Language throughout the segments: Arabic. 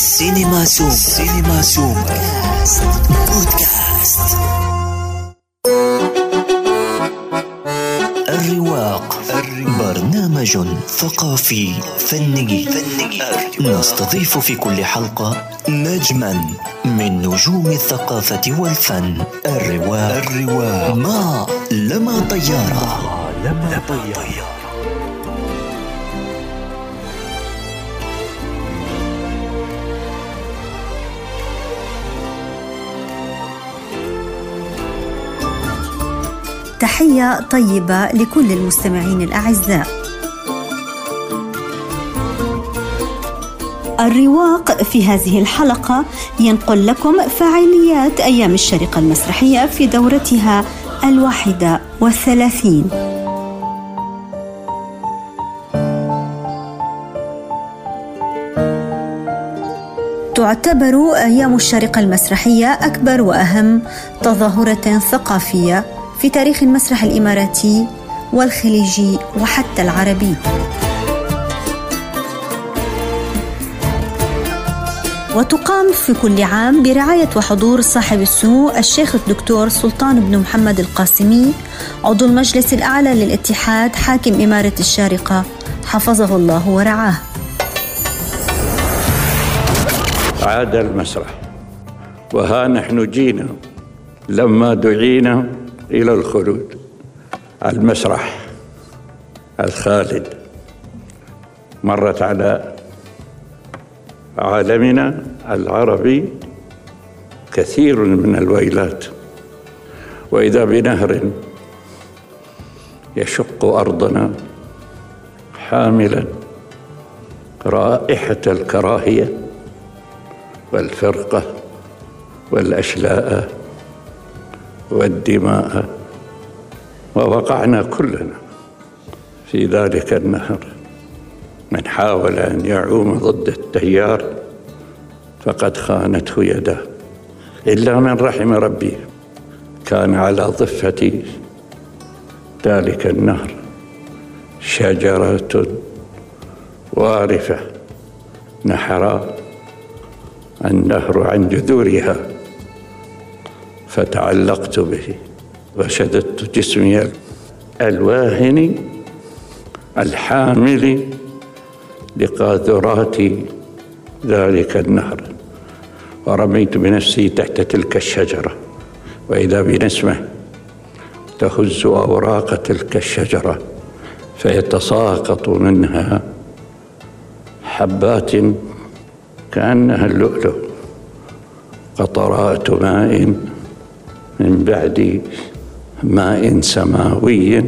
سينما سوم سينما سوم بودكاست الرواق. برنامج ثقافي فني. نستضيف في كل حلقة نجما من نجوم الثقافة والفن. الرواق. الرواق ما لما طيارة. لما طيارة. تحية طيبة لكل المستمعين الأعزاء. الرواق في هذه الحلقة ينقل لكم فعاليات أيام الشرقة المسرحية في دورتها الواحدة والثلاثين. تعتبر أيام الشارقة المسرحية أكبر وأهم تظاهرة ثقافية في تاريخ المسرح الإماراتي والخليجي وحتى العربي. وتقام في كل عام برعاية وحضور صاحب السمو الشيخ الدكتور سلطان بن محمد القاسمي عضو المجلس الأعلى للاتحاد حاكم إمارة الشارقة حفظه الله ورعاه عاد المسرح وها نحن جينا لما دعينا إلى الخلود. المسرح الخالد مرت على عالمنا العربي كثير من الويلات. وإذا بنهر يشق أرضنا حاملا رائحة الكراهية والفرقة والأشلاء والدماء ووقعنا كلنا في ذلك النهر. من حاول أن يعوم ضد التيار فقد خانته يداه إلا من رحم ربي كان على ضفه ذلك النهر شجرة وارفة نحر النهر عن جذورها فتعلقت به وشددت جسمي الواهن الحامل لقاذورات ذلك النهر ورميت بنفسي تحت تلك الشجرة وإذا بنسمة تهز أوراق تلك الشجرة فيتساقط منها حبات كأنها اللؤلؤ قطرات ماء من بعد ماء سماوي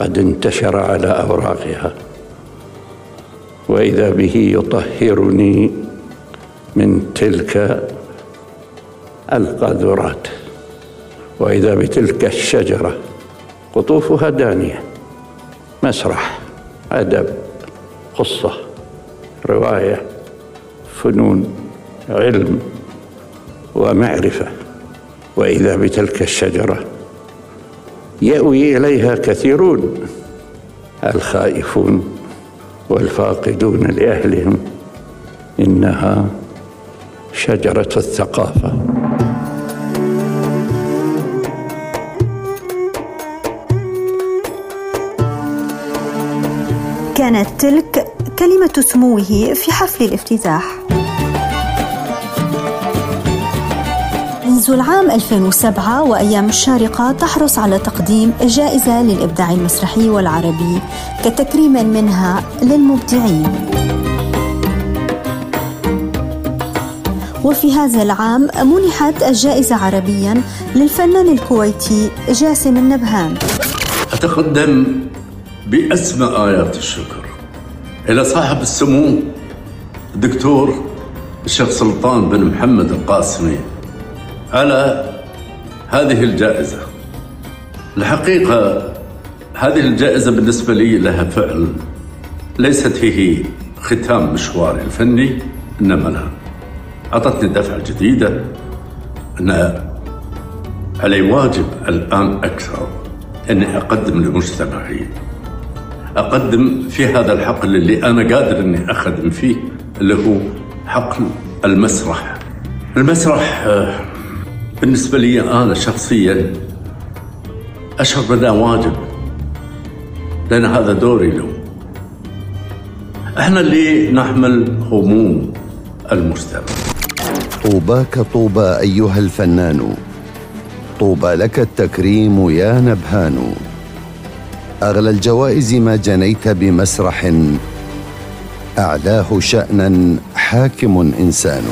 قد انتشر على أوراقها وإذا به يطهرني من تلك القاذورات وإذا بتلك الشجرة قطوفها دانية مسرح أدب قصة رواية فنون علم ومعرفة. وإذا بتلك الشجرة يأوي إليها كثيرون الخائفون والفاقدون لأهلهم إنها شجرة الثقافة. كانت تلك كلمة سموه في حفل الافتتاح. منذ العام 2007 وأيام الشارقة تحرص على تقديم جائزة للإبداع المسرحي والعربي كتكريم منها للمبدعين. وفي هذا العام منحت الجائزة عربيا للفنان الكويتي جاسم النبهان. أتقدم بأسمى آيات الشكر. إلى صاحب السمو الدكتور الشيخ سلطان بن محمد القاسمي. على هذه الجائزة. الحقيقة هذه الجائزة بالنسبة لي لها فعل ليست هي ختام مشواري الفني إنما لها أعطتني دفعة جديدة أن علي واجب الآن أكثر أني أقدم لمجتمعي. أقدم في هذا الحقل اللي أنا قادر أني أخدم فيه اللي هو حقل المسرح. المسرح آه، بالنسبة لي أنا شخصيا أشعر بأنه واجب لأن هذا دوري له. إحنا اللي نحمل هموم المجتمع. طوباك طوبى أيها الفنان. طوبى لك التكريم يا نبهان. أغلى الجوائز ما جنيت بمسرح أعلاه شأنا حاكم إنسان.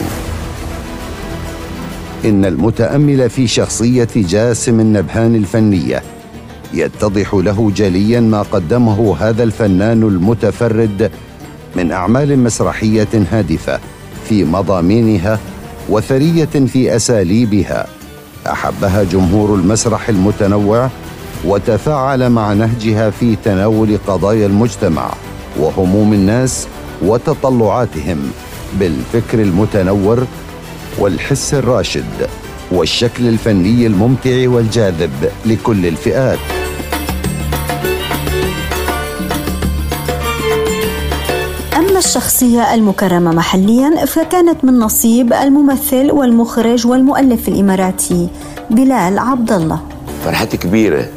إن المتأمل في شخصية جاسم النبهان الفنية يتضح له جليا ما قدمه هذا الفنان المتفرد من أعمال مسرحية هادفة في مضامينها وثرية في أساليبها. أحبها جمهور المسرح المتنوع وتفاعل مع نهجها في تناول قضايا المجتمع وهموم الناس وتطلعاتهم بالفكر المتنور والحس الراشد والشكل الفني الممتع والجاذب لكل الفئات. أما الشخصية المكرمة محليا فكانت من نصيب الممثل والمخرج والمؤلف الإماراتي بلال عبد الله فرحتي كبيرة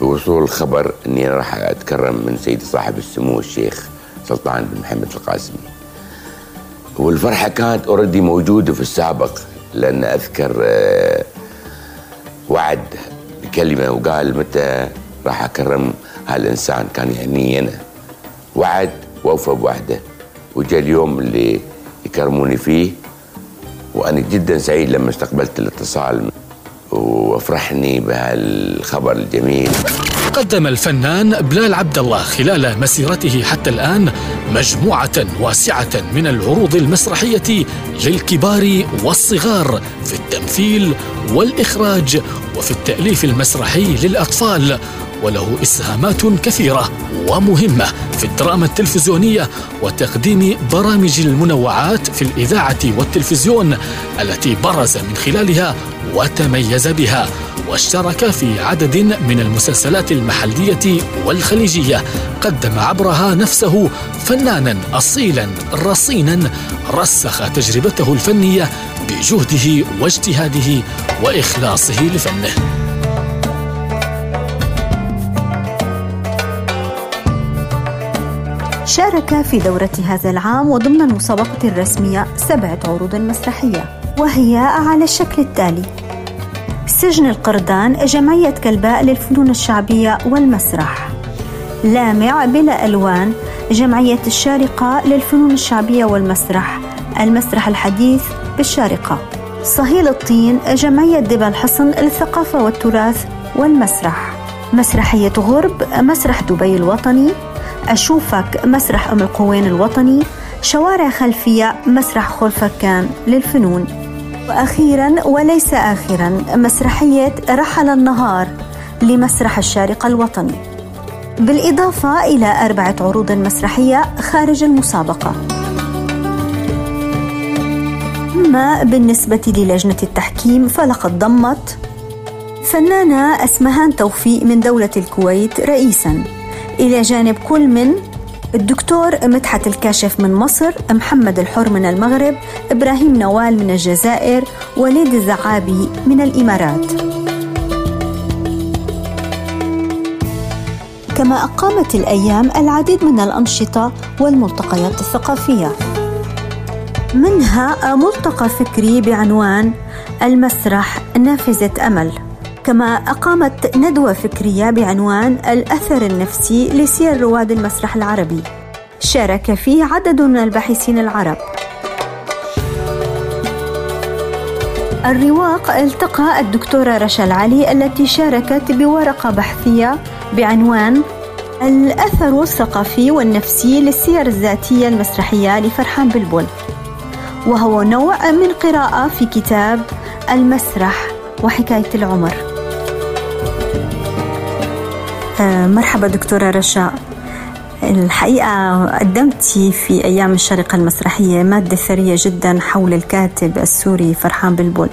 بوصول الخبر أني راح أتكرم من سيدي صاحب السمو الشيخ سلطان بن محمد القاسمي. والفرحة كانت اوريدي موجودة في السابق لأن أذكر آه، وعد بكلمة وقال متى راح أكرم هالإنسان كان يعني أنا. وعد وأوفى بوعده وجاء اليوم اللي يكرموني فيه وأنا جدا سعيد لما استقبلت الاتصال وافرحني بهالخبر الجميل. قدم الفنان بلال عبد الله خلال مسيرته حتى الآن مجموعة واسعة من العروض المسرحية للكبار والصغار في التمثيل والإخراج وفي التأليف المسرحي للأطفال. وله إسهامات كثيرة ومهمة في الدراما التلفزيونية وتقديم برامج المنوعات في الإذاعة والتلفزيون التي برز من خلالها وتميز بها واشترك في عدد من المسلسلات المحلية والخليجية قدم عبرها نفسه فنانا اصيلا رصينا رسخ تجربته الفنية بجهده واجتهاده وإخلاصه لفنه. شارك في دورة هذا العام وضمن المسابقة الرسمية سبعة عروض مسرحية وهي على الشكل التالي سجن القردان جمعية كلباء للفنون الشعبية والمسرح. لامع بلا ألوان جمعية الشارقة للفنون الشعبية والمسرح المسرح الحديث بالشارقة. صهيل الطين جمعية دبا الحصن للثقافة والتراث والمسرح. مسرحية غرب مسرح دبي الوطني أشوفك مسرح أم القوين الوطني شوارع خلفية مسرح خلفكان للفنون. وأخيرا وليس آخرا مسرحية رحل النهار لمسرح الشارقة الوطني. بالإضافة إلى أربعة عروض مسرحية خارج المسابقة. أما بالنسبة للجنة التحكيم فلقد ضمت فنانة أسمهان توفيق من دولة الكويت رئيساً. إلى جانب كل من الدكتور مدحت الكاشف من مصر محمد الحر من المغرب إبراهيم نوال من الجزائر وليد الزعابي من الإمارات. كما أقامت الأيام العديد من الأنشطة والملتقيات الثقافية. منها ملتقى فكري بعنوان المسرح نافذة أمل. كما أقامت ندوة فكرية بعنوان الأثر النفسي لسير رواد المسرح العربي. شارك فيه عدد من الباحثين العرب. الرواق التقى الدكتورة رشا العلي التي شاركت بورقة بحثية بعنوان الأثر الثقافي والنفسي للسير الذاتية المسرحية لفرحان بلبل. وهو نوع من قراءة في كتاب المسرح وحكاية العمر. مرحبا دكتورة رشا. الحقيقة قدمتي في أيام الشارقة المسرحية مادة ثرية جدا حول الكاتب السوري فرحان بلبل.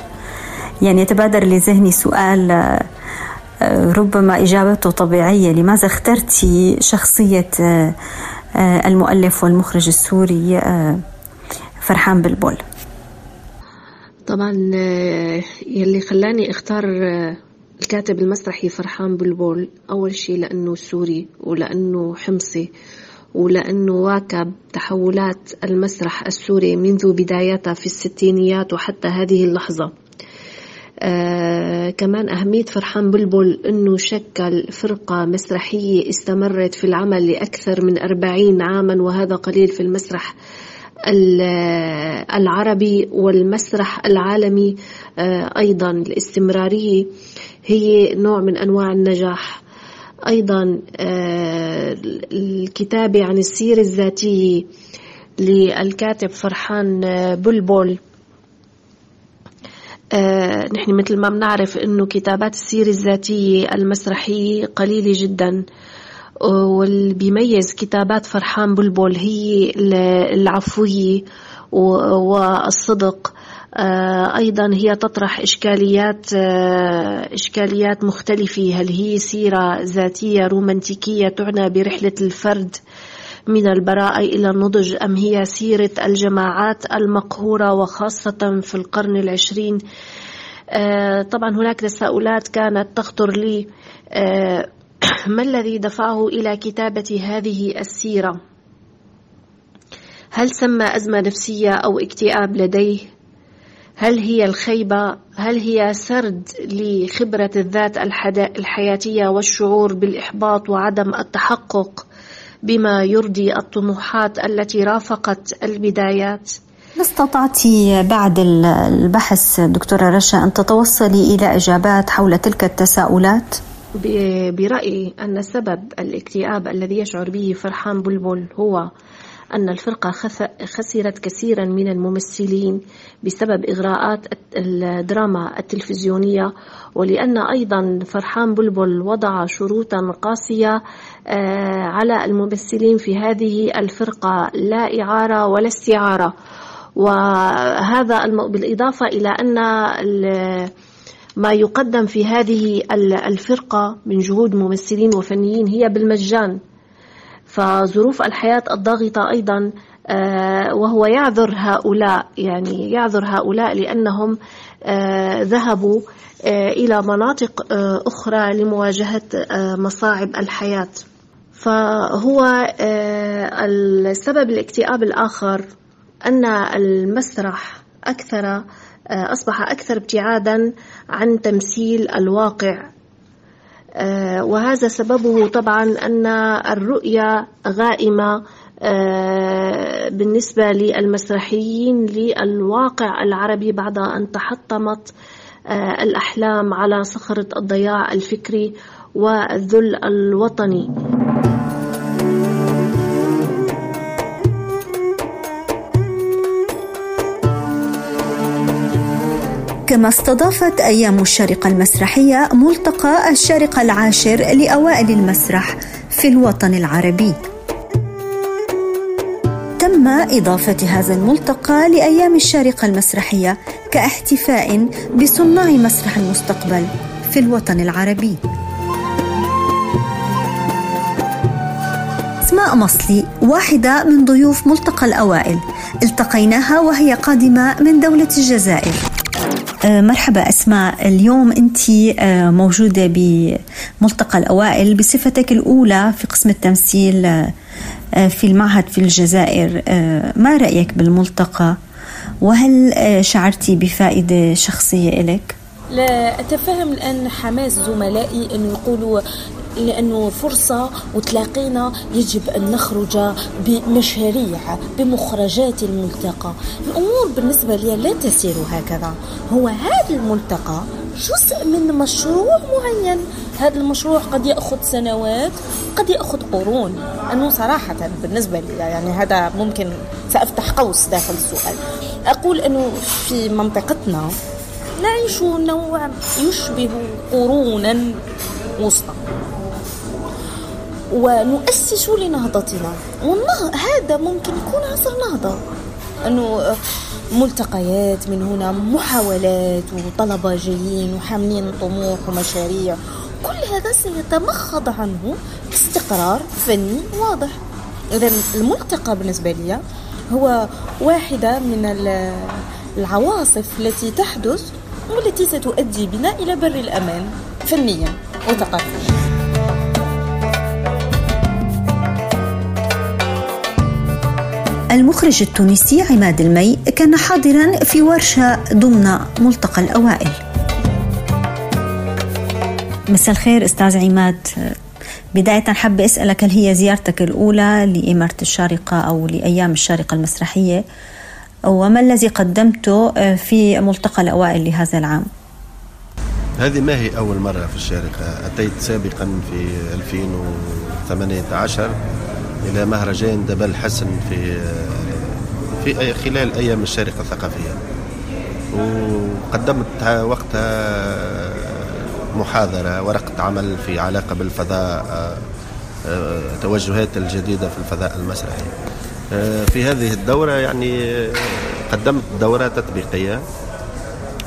يعني يتبادر لذهني سؤال آه، ربما إجابته طبيعية. لماذا اخترتي شخصية آه، المؤلف والمخرج السوري فرحان بلبل؟ طبعا آه، يلي خلاني أختار آه، الكاتب المسرحي فرحان بلبل أول شيء لأنه سوري ولأنه حمصي ولأنه واكب تحولات المسرح السوري منذ بدايته في الستينيات وحتى هذه اللحظة. آه كمان أهمية فرحان بلبل أنه شكل فرقة مسرحية استمرت في العمل لأكثر من أربعين عاما وهذا قليل في المسرح العربي والمسرح العالمي آه أيضا. الاستمرارية هي نوع من أنواع النجاح. أيضا آه الكتابة عن السيرة الذاتية للكاتب فرحان آه، بلبل. آه نحن مثل ما بنعرف إنه كتابات السيرة الذاتية المسرحية قليلة جدا. واللي بيميز كتابات فرحان بلبل هي العفوية والصدق. أيضا هي تطرح إشكاليات آه، إشكاليات مختلفة. هل هي سيرة ذاتية رومانتيكية تعنى برحلة الفرد من البراءة إلى النضج أم هي سيرة الجماعات المقهورة وخاصة في القرن العشرين؟ آه، طبعا هناك تساؤلات كانت تخطر لي. ما الذي دفعه إلى كتابة هذه السيرة؟ هل سمى أزمة نفسية أو اكتئاب لديه؟ هل هي الخيبة هل هي سرد لخبرة الذات الحياتية والشعور بالإحباط وعدم التحقق بما يرضي الطموحات التي رافقت البدايات استطعت بعد البحث دكتورة رشا أن تتوصلي إلى إجابات حول تلك التساؤلات؟ برأيي أن سبب الاكتئاب الذي يشعر به فرحان بلبل هو أن الفرقة خسرت كثيرا من الممثلين بسبب إغراءات الدراما التلفزيونية ولأن أيضا فرحان بلبل وضع شروطا قاسية آه، على الممثلين في هذه الفرقة لا إعارة ولا استعارة. وهذا بالإضافة إلى أن ما يقدم في هذه الفرقة من جهود ممثلين وفنيين هي بالمجان. فظروف الحياة الضاغطة أيضا آه، وهو يعذر هؤلاء يعني يعذر هؤلاء لأنهم آه، ذهبوا آه، إلى مناطق أخرى لمواجهة مصاعب الحياة. فهو السبب الاكتئاب الآخر أن المسرح أكثر أصبح أكثر ابتعادا عن تمثيل الواقع. وهذا سببه طبعا أن الرؤية غائمة آه، بالنسبة للمسرحيين للواقع العربي بعد أن تحطمت آه، الأحلام على صخرة الضياع الفكري والذل الوطني. كما استضافت أيام الشارقة المسرحية ملتقى الشارقة العاشر لأوائل المسرح في الوطن العربي. تم إضافة هذا الملتقى لأيام الشارقة المسرحية كاحتفاء بصناع مسرح المستقبل في الوطن العربي. أسماء مصلي واحدة من ضيوف ملتقى الأوائل التقيناها وهي قادمة من دولة الجزائر. مرحبا أسماء. اليوم أنت آه، موجودة بملتقى الأوائل بصفتك الأولى في قسم التمثيل آه، في المعهد في الجزائر. ما رأيك بالملتقى؟ وهل شعرتي بفائدة شخصية لك؟ لا أتفهم الآن حماس زملائي أن يقولوا لأنه فرصة وتلاقينا يجب أن نخرج بمشاريع بمخرجات الملتقى. الأمور بالنسبة لي لا تسير هكذا. هو هذا الملتقى جزء من مشروع معين. هذا المشروع قد يأخذ سنوات قد يأخذ قرون. أنه صراحة بالنسبة لي يعني هذا ممكن سأفتح قوس داخل السؤال. أقول أنه في منطقتنا نعيش نوع يشبه قرونا وسطى ونؤسس لنهضتنا. والنهض هذا ممكن يكون عصر نهضة. أنه ملتقيات من هنا محاولات وطلبة جايين وحاملين طموح ومشاريع. كل هذا سيتمخض عنه استقرار فني واضح. إذا الملتقى بالنسبة لي هو واحدة من العواصف التي تحدث والتي ستؤدي بنا إلى بر الأمان فنيا وثقافيا. المخرج التونسي عماد المي كان حاضرا في ورشة ضمن ملتقى الأوائل. مساء الخير أستاذ عماد. بداية حابة أسألك هل هي زيارتك الأولى لإمارة الشارقة أو لأيام الشارقة المسرحية؟ وما الذي قدمته في ملتقى الأوائل لهذا العام؟ هذه ما هي أول مرة في الشارقة؟ أتيت سابقا في 2018 إلى مهرجان دبل حسن في في خلال أيام الشارقة الثقافية. وقدمت وقتها محاضرة ورقة عمل في علاقة بالفضاء توجهات الجديدة في الفضاء المسرحي. في هذه الدورة يعني قدمت دورة تطبيقية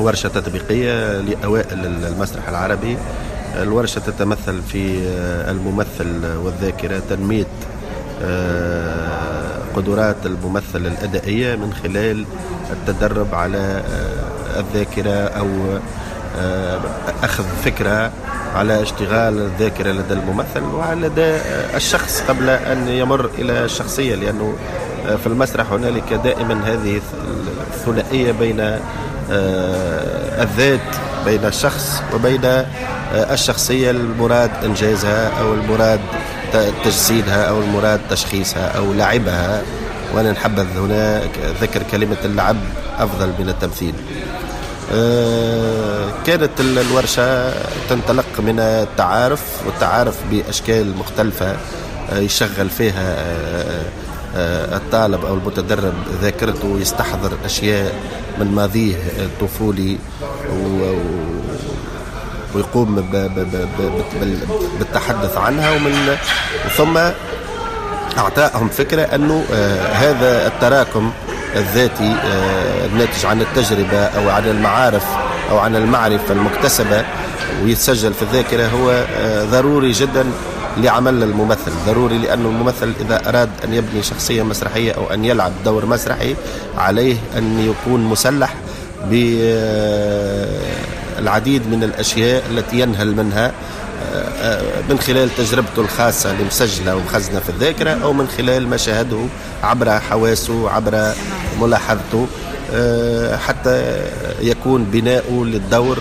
ورشة تطبيقية لأوائل المسرح العربي. الورشة تتمثل في الممثل والذاكرة تنمية قدرات الممثل الأدائية من خلال التدرب على الذاكرة أو أخذ فكرة على اشتغال الذاكرة لدى الممثل وعلى لدى الشخص قبل أن يمر إلى الشخصية لأنه في المسرح هنالك دائما هذه الثنائية بين الذات بين الشخص وبين الشخصية المراد إنجازها أو المراد تجسيدها أو المراد تشخيصها أو لعبها. وأنا نحبذ هنا ذكر كلمة اللعب أفضل من التمثيل. كانت الورشة تنطلق من التعارف والتعارف بأشكال مختلفة يشغل فيها الطالب أو المتدرب ذاكرته يستحضر أشياء من ماضيه الطفولي ويقوم بالتحدث عنها ومن ثم أعطائهم فكرة أنه هذا التراكم الذاتي الناتج عن التجربة أو عن المعارف أو عن المعرفة المكتسبة ويتسجل في الذاكرة هو ضروري جدا لعمل الممثل. ضروري لأن الممثل إذا أراد أن يبني شخصية مسرحية أو أن يلعب دور مسرحي عليه أن يكون مسلح بالعديد من الأشياء التي ينهل منها من خلال تجربته الخاصة اللي مسجلة ومخزنة في الذاكرة أو من خلال ما شاهده عبر حواسه عبر ملاحظته حتى يكون بناؤه للدور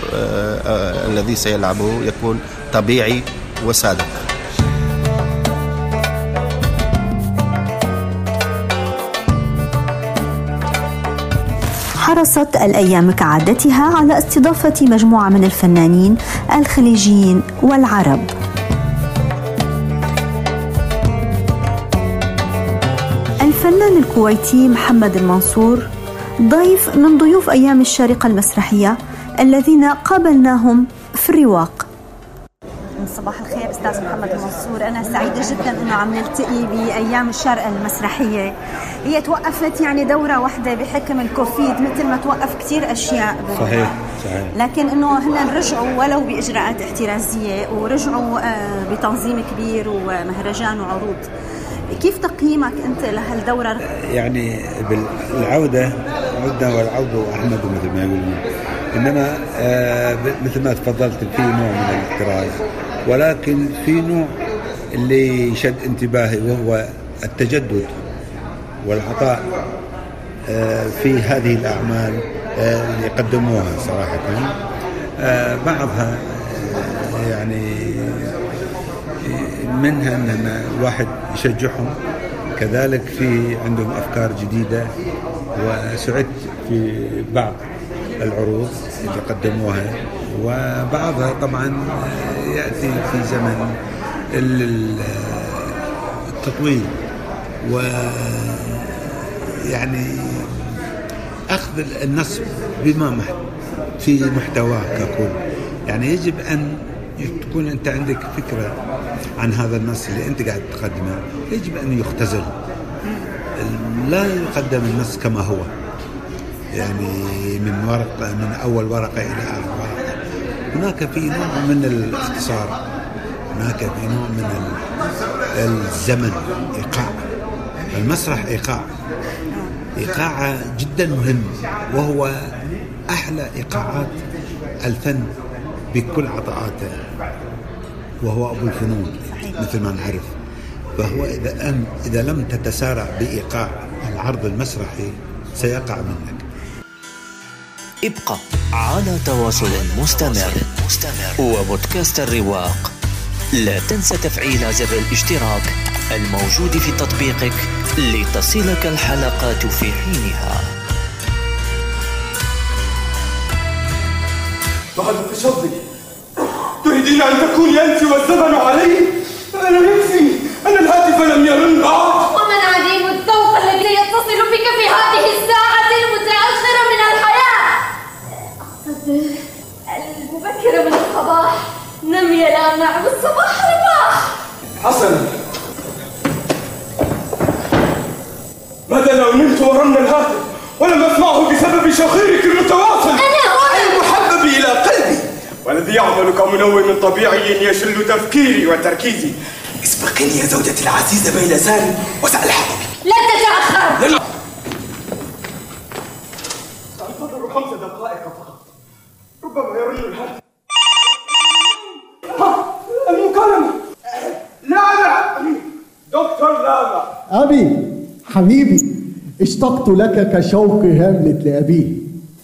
الذي سيلعبه يكون طبيعي وصادق. حرصت الأيام كعادتها على استضافة مجموعة من الفنانين الخليجيين والعرب. الفنان الكويتي محمد المنصور ضيف من ضيوف أيام الشارقة المسرحية الذين قابلناهم في الرواق. صباح الخير أستاذ محمد المنصور. أنا سعيدة جدا أنه عم نلتقي بأيام الشرق المسرحية. هي توقفت يعني دورة واحدة بحكم الكوفيد مثل ما توقف كثير أشياء صحيح صحيح. لكن أنه هن رجعوا ولو بإجراءات احترازية ورجعوا بتنظيم كبير ومهرجان وعروض. كيف تقييمك أنت لهالدورة؟ يعني بالعوده عدنا والعود احمد مثل ما يقولون. إنما آه مثل ما تفضلت في نوع من الاحتراز ولكن في نوع اللي شد انتباهي وهو التجدد والعطاء آه في هذه الأعمال آه اللي قدموها صراحة. بعضها يعني منها أن الواحد يشجعهم. كذلك في عندهم أفكار جديدة وسعدت في بعض العروض اللي قدموها. وبعضها طبعا يأتي في زمن التطويل و يعني أخذ النص بما في محتواه ككل يعني يجب أن تكون أنت عندك فكرة عن هذا النص اللي أنت قاعد تقدمه. يجب أن يختزل. لا يقدم النص كما هو. يعني من ورقة من أول ورقة إلى آخر. ورقه هناك في نوع من الاختصار هناك في نوع من الزمن إيقاع المسرح إيقاع. إيقاع جدا مهم وهو أحلى إيقاعات الفن بكل عطاءاته وهو أبو الفنون مثل ما نعرف. فهو إذا أم إذا لم تتسارع بإيقاع العرض المسرحي سيقع منك. ابقى على تواصل مستمر وبودكاست الرواق. لا تنسى تفعيل زر الاشتراك الموجود في تطبيقك لتصلك الحلقات في حينها. بعد تشظي تريدين أن تكوني أنت والزمن علي؟ أنا يكفي أن الهاتف لم يرن بعد. ومن عديم الذوق الذي يتصل بك في هذه الساعة المتأخرة من الحياة أقصد المبكرة من الصباح نم يا لامع والصباح رباح. حسنا ماذا لو نمت ورن الهاتف ولم أسمعه بسبب شخيرك المتواصل؟ أنا هنا. المحبب إلى قلبي؟ والذي يعمل كمنوم طبيعي يشل تفكيري وتركيزي. اسبقيني يا زوجتي العزيزة بين ساري وسأل حبيبي. لا تتأخر. لا سأنتظر خمس دقائق فقط. ربما يرن الهاتف ها، المكالمة لاما دكتور لاما. أبي حبيبي اشتقت لك كشوق هاملت لأبيه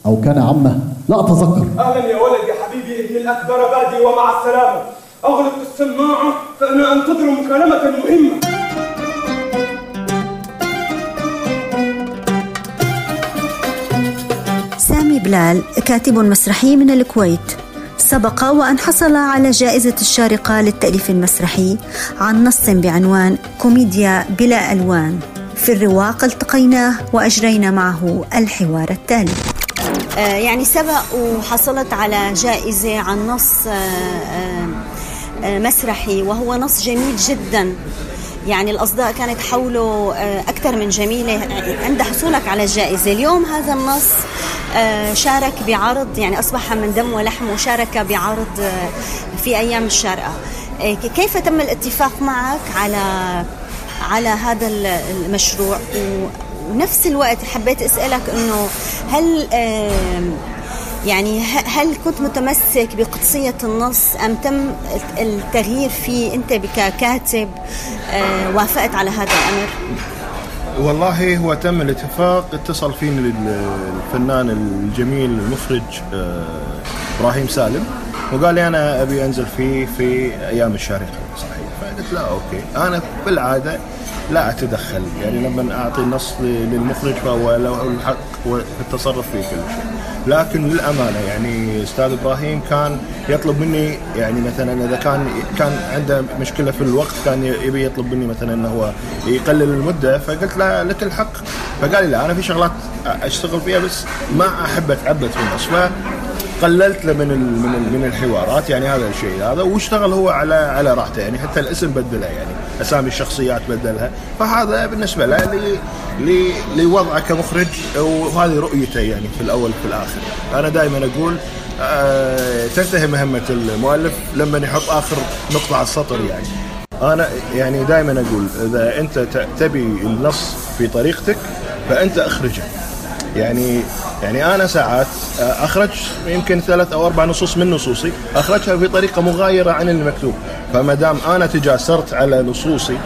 أو كان عمه لا أتذكر. أهلا يا ولدي حبيبي ابن الأكبر بادي ومع السلامة. أغلق السماعه فأنا أنتظر مكالمة مهمة. سامي بلال كاتب مسرحي من الكويت. سبق وأن حصل على جائزة الشارقة للتأليف المسرحي عن نص بعنوان كوميديا بلا ألوان. في الرواق التقيناه وأجرينا معه الحوار التالي. آه، يعني سبق وحصلت على جائزة عن نص آه، آه، مسرحي وهو نص جميل جدا. يعني الأصداء كانت حوله آه، أكثر من جميلة. عند حصولك على الجائزة اليوم هذا النص آه، شارك بعرض يعني أصبح من دم ولحم وشارك بعرض آه، في أيام الشارقة. كيف تم الاتفاق معك على على هذا المشروع؟ ونفس الوقت حبيت أسألك إنه هل يعني هل كنت متمسك بقدسية النص أم تم التغيير فيه أنت ككاتب آه، وافقت على هذا الأمر؟ والله هو تم الاتفاق اتصل فيني ال- الفنان الجميل المخرج آه، إبراهيم سالم وقال لي أنا أبي أنزل فيه في أيام الشارقة. صحيح. فقلت لا أوكي. أنا بالعادة لا أتدخل. يعني لما أعطي النص للمخرج فهو له الحق في التصرف في كل شيء. لكن للأمانة يعني أستاذ إبراهيم كان يطلب مني يعني مثلا إذا كان كان عنده مشكلة في الوقت كان يبي يطلب مني مثلا إنه هو يقلل المدة فقلت له لك الحق. فقال لي لا أنا في شغلات أشتغل فيها بس ما أحب أتعبد في النص. فقللت له من من من الحوارات يعني هذا الشيء هذا واشتغل هو على على راحته يعني حتى الاسم بدله يعني أسامي الشخصيات بدلها. فهذا بالنسبة له لي لوضعه كمخرج وهذه رؤيته يعني في الأول وفي الآخر. أنا دائما أقول آه تنتهي مهمة المؤلف لما يحط آخر نقطة على السطر يعني. أنا يعني دائما أقول إذا أنت تبي النص في طريقتك فأنت أخرجه. يعني يعني أنا ساعات أخرج يمكن ثلاث أو أربع نصوص من نصوصي أخرجها بطريقه مغايرة عن المكتوب. فما دام أنا تجاسرت على نصوصي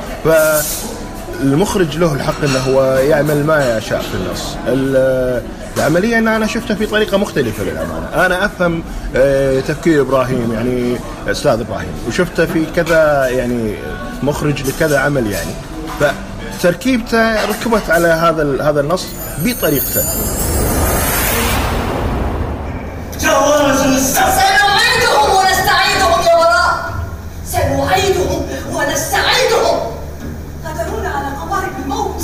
فالمخرج له الحق إنه هو يعمل ما يشاء في النص. ال- العملية إن أنا شفتها في طريقة مختلفة للأمانة. أنا أفهم آه، تفكير إبراهيم يعني أستاذ إبراهيم وشفته في كذا يعني مخرج لكذا عمل يعني. فتركيبته ركبت على هذا هذا النص بطريقته. سنعيدهم ونستعيدهم يا وراء. سنعيدهم ونستعيدهم. قدرون على قوارب الموت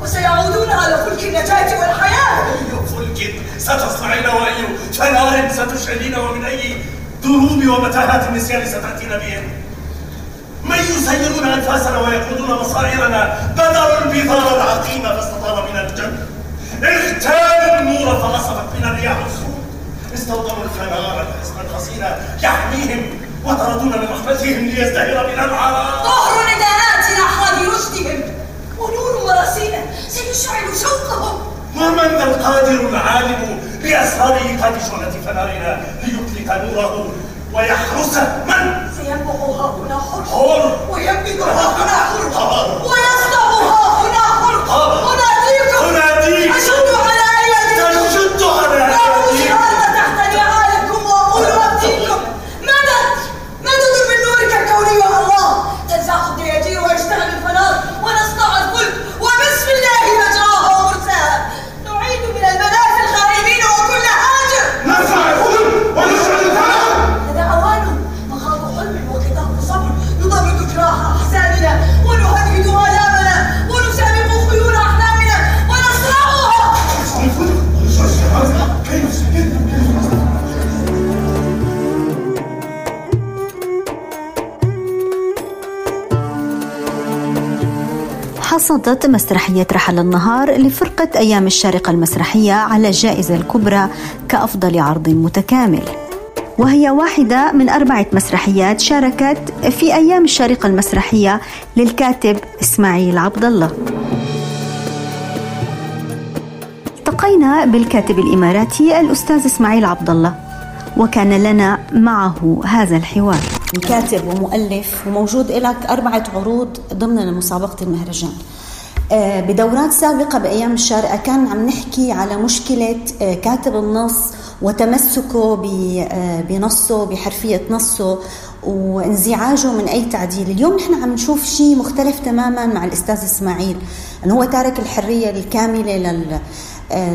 وسيعودون على فلك النجاة والحياة. أي فلك ستصنعين وأي فنار ستشعلين ومن أي دروب ومتاهات النسيان ستأتين بهم. من يسيرون أنفاسنا ويقودون مصائرنا؟ بدروا البذار العقيمة فاستطال من الجنة. اغتالوا النور فنصفت من الرياح الصوت استوطنوا الفنار الحصن الخصين يحميهم وطردونا من رحمتهم ليزدهر بنا العالم طهر نداءاتنا حال رشدهم. ونور مراسينا سيشعل شوقهم. ومن ذا القادر العالم بأسرار إيقاد شعلة فنارنا ليطلق نوره ويحرس من؟ سينبغ هنا حر حر وينبذ هنا حر ويصنع هنا حر حصدت مسرحية رحل النهار لفرقة أيام الشارقة المسرحية على الجائزة الكبرى كأفضل عرض متكامل. وهي واحدة من أربعة مسرحيات شاركت في أيام الشارقة المسرحية للكاتب إسماعيل عبد الله التقينا بالكاتب الإماراتي الأستاذ إسماعيل عبد الله وكان لنا معه هذا الحوار. كاتب ومؤلف وموجود لك أربعة عروض ضمن مسابقة المهرجان. بدورات سابقة بأيام الشارقة كان عم نحكي على مشكلة آه، كاتب النص وتمسكه آه، بنصه بحرفية نصه وانزعاجه من أي تعديل. اليوم نحن عم نشوف شيء مختلف تماما مع الأستاذ إسماعيل أنه هو تارك الحرية الكاملة لل آه،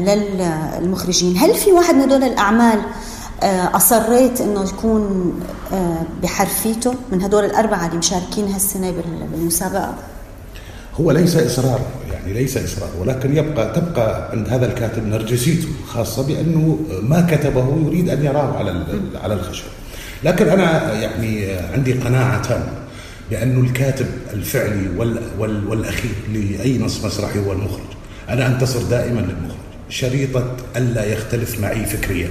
للمخرجين. هل في واحد من هدول الأعمال آه، أصريت أنه يكون آه، بحرفيته من هدول الأربعة اللي مشاركين هالسنة بال- بالمسابقة؟ هو ليس إصرار يعني ليس إصرار ولكن يبقى تبقى عند هذا الكاتب نرجسيته خاصة بأنه ما كتبه يريد أن يراه على على الخشب. لكن أنا يعني عندي قناعة تامة بأنه الكاتب الفعلي وال وال والأخير لأي نص مسرحي هو المخرج. أنا أنتصر دائما للمخرج. شريطة ألا يختلف معي فكريا.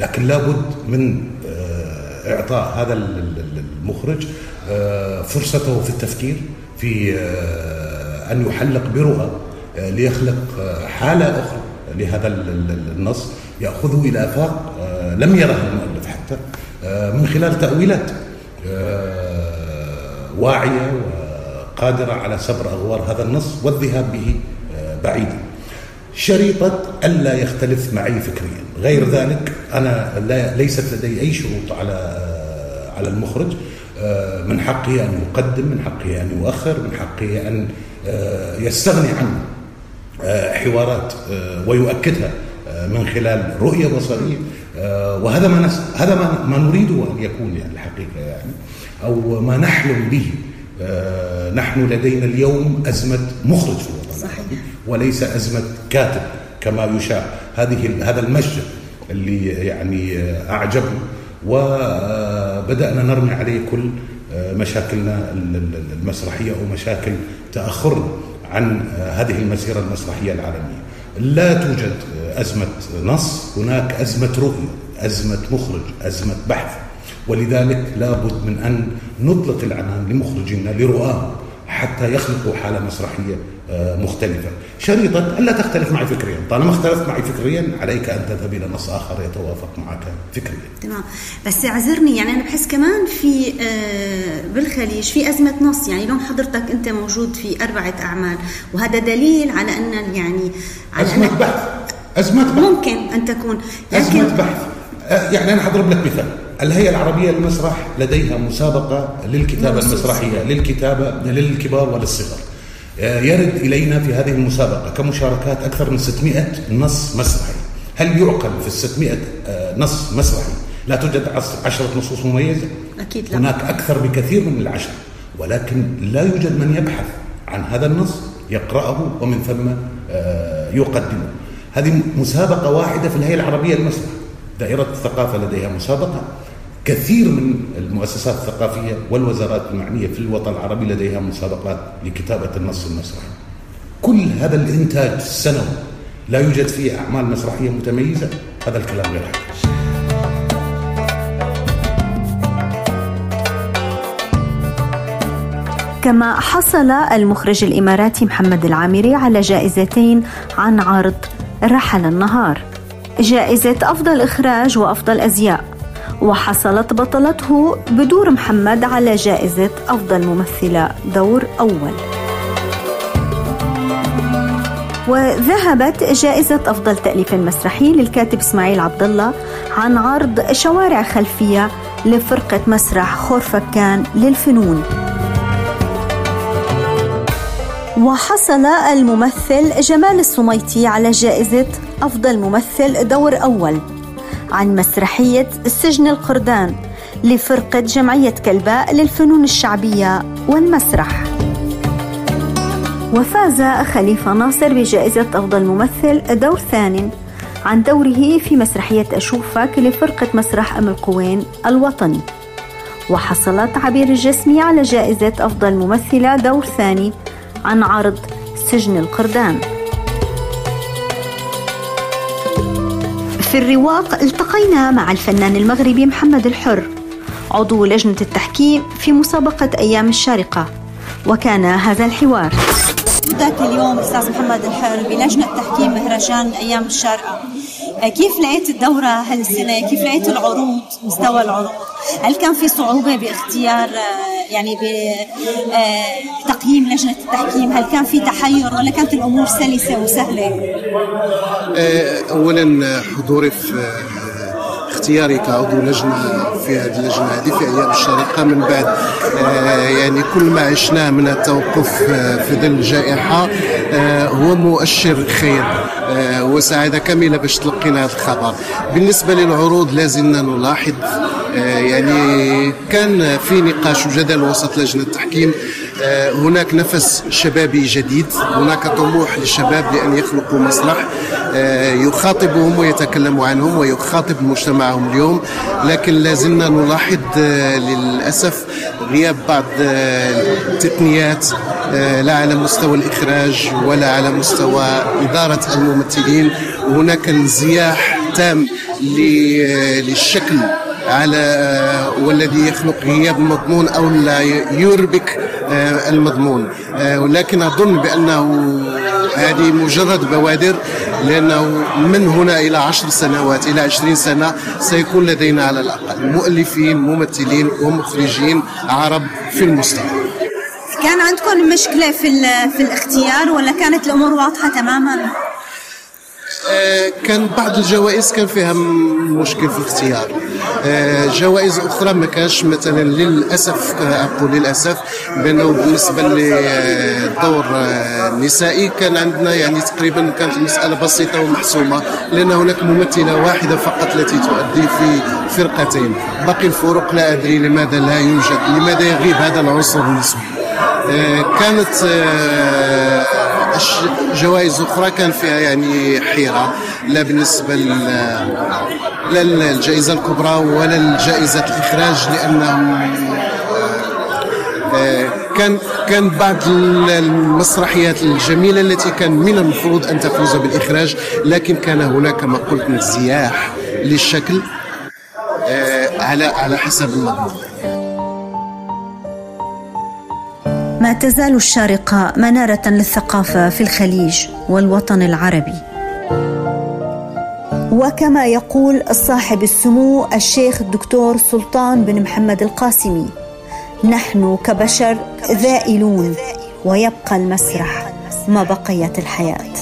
لكن لابد من آه، إعطاء هذا ال- ال- المخرج آه، فرصته في التفكير في آه، أن يحلق برؤى آه، ليخلق آه، حالة أخرى لهذا ال- ال- النص يأخذه إلى آفاق لم يرها المؤلف حتى من خلال تأويلات واعية وقادرة على سبر أغوار هذا النص والذهاب به بعيدا شريطة ألا يختلف معي فكريا. غير ذلك أنا لا ليست لدي أي شروط على على المخرج. من حقه أن يقدم من حقه أن يؤخر من حقه أن آه، يستغني عن آه، حوارات آه، ويؤكدها آه، من خلال رؤية بصرية. آه، وهذا ما نس... هذا ما, ما نريده أن يكون يعني الحقيقة يعني أو ما نحلم به. آه، نحن لدينا اليوم أزمة مخرج في الوطن العربي وليس أزمة كاتب كما يشاع. هذه هذا المشهد اللي يعني آه، أعجبنا وبدأنا نرمي عليه كل آه، مشاكلنا ال- ال- المسرحية أو مشاكل تأخرنا عن آه، هذه المسيرة المسرحية العالمية. لا توجد آه، أزمة نص هناك أزمة رؤية أزمة مخرج أزمة بحث. ولذلك لابد من أن نطلق العنان لمخرجينا لرؤاهم. حتى يخلقوا حالة مسرحية آه، مختلفة. شريطة ألا تختلف معي فكريا. طالما اختلفت معي فكريا عليك أن تذهب إلى نص آخر يتوافق معك فكريا. تمام. بس اعذرني يعني أنا بحس كمان في آه، بالخليج في أزمة نص. يعني اليوم حضرتك أنت موجود في أربعة أعمال وهذا دليل على أن يعني على أزمة أن بحث. أزمة بحث. ممكن أن تكون. أزمة بحث. آه، يعني أنا أضرب لك مثال. الهيئة العربية للمسرح لديها مسابقة للكتابة. المسرحية للكتابة للكبار وللصغار. آه، يرد إلينا في هذه المسابقة كمشاركات أكثر من 600 نص مسرحي. هل يعقل في ال 600 آه، نص مسرحي؟ لا توجد عشرة نصوص مميزة. أكيد لا. هناك أكثر بكثير من العشر ولكن لا يوجد من يبحث عن هذا النص يقرأه ومن ثم آه، يقدمه. هذه مسابقة واحدة في الهيئة العربية للمسرح دائرة الثقافة لديها مسابقة. كثير من المؤسسات الثقافية والوزارات المعنية في الوطن العربي لديها مسابقات لكتابة النص المسرحي. كل هذا الإنتاج السنوي لا يوجد فيه أعمال مسرحية متميزة. هذا الكلام غير حقيقي. كما حصل المخرج الإماراتي محمد العامري على جائزتين عن عرض رحل النهار جائزة أفضل إخراج وأفضل أزياء. وحصلت بطلته بدور محمد على جائزة أفضل ممثلة دور أول. وذهبت جائزة أفضل تأليف مسرحي للكاتب إسماعيل عبد الله عن عرض شوارع خلفية لفرقة مسرح خورفكان للفنون. وحصل الممثل جمال الصميتي على جائزة أفضل ممثل دور أول. عن مسرحية سجن القردان لفرقة جمعية كلباء للفنون الشعبية والمسرح. وفاز خليفة ناصر بجائزة أفضل ممثل دور ثاني عن دوره في مسرحية أشوفك لفرقة مسرح أم القوين الوطني. وحصلت عبير الجسمي على جائزة أفضل ممثلة دور ثاني عن عرض سجن القردان. في الرواق التقينا مع الفنان المغربي محمد الحر عضو لجنة التحكيم في مسابقة أيام الشارقة وكان هذا الحوار ذاك اليوم أستاذ محمد الحر بلجنة تحكيم مهرجان أيام الشارقة كيف لقيت الدورة هالسنة؟ كيف لقيت العروض؟ مستوى العروض؟ هل كان في صعوبة باختيار يعني بتقييم لجنة التحكيم؟ هل كان في تحير ولا كانت الأمور سلسة وسهلة؟ أولا حضوري في اختياري كعضو لجنة في هذه اللجنة هذه في أيام الشارقه من بعد. آه يعني كل ما عشناه من التوقف آه في ظل الجائحه آه هو مؤشر خير. وسعاده كامله باش تلقينا هذا الخبر. بالنسبة للعروض لازلنا نلاحظ يعني كان في نقاش وجدل وسط لجنة التحكيم. هناك نفس شبابي جديد. هناك طموح للشباب لأن يخلقوا مسرح يخاطبهم ويتكلم عنهم ويخاطب مجتمعهم اليوم. لكن لازلنا نلاحظ للأسف غياب بعض التقنيات لا على مستوى الإخراج ولا على مستوى إدارة الممثلين. وهناك انزياح تام للشكل على والذي يخلق غياب المضمون أو لا يربك المضمون ولكن أظن بأنه هذه مجرد بوادر لأنه من هنا إلى عشر سنوات إلى عشرين سنة سيكون لدينا على الأقل مؤلفين ممثلين ومخرجين عرب في المستوى كان عندكم مشكلة في في الاختيار ولا كانت الأمور واضحة تماما؟ كان بعض الجوائز كان فيها مشكل في الاختيار. جوائز أخرى ما كانش مثلا للأسف أقول للأسف بأنه بالنسبة للدور النسائي كان عندنا يعني تقريبا كانت المسألة بسيطة ومحسومة لأن هناك ممثلة واحدة فقط التي تؤدي في فرقتين. باقي الفروق لا أدري لماذا لا يوجد لماذا يغيب هذا العنصر النسبي كانت جوائز أخرى كان فيها يعني حيرة؟ لا بالنسبة لا للجائزة الكبرى ولا لجائزة الإخراج لأنهم كان كان بعض المسرحيات الجميلة التي كان من المفروض أن تفوز بالإخراج لكن كان هناك كما قلت انزياح للشكل على على حسب المضمون تزال الشارقة منارة للثقافة في الخليج والوطن العربي. وكما يقول صاحب السمو الشيخ الدكتور سلطان بن محمد القاسمي: نحن كبشر زائلون ويبقى المسرح ما بقيت الحياة.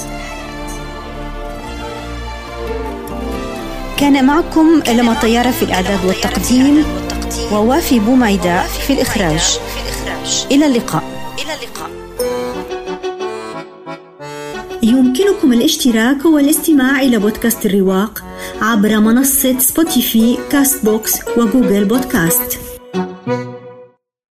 كان معكم لمى طيارة في الإعداد والتقديم ووافي بوميداء في الإخراج. إلى اللقاء إلى اللقاء. يمكنكم الاشتراك والاستماع إلى بودكاست الرواق عبر منصة سبوتيفي كاست بوكس وجوجل بودكاست.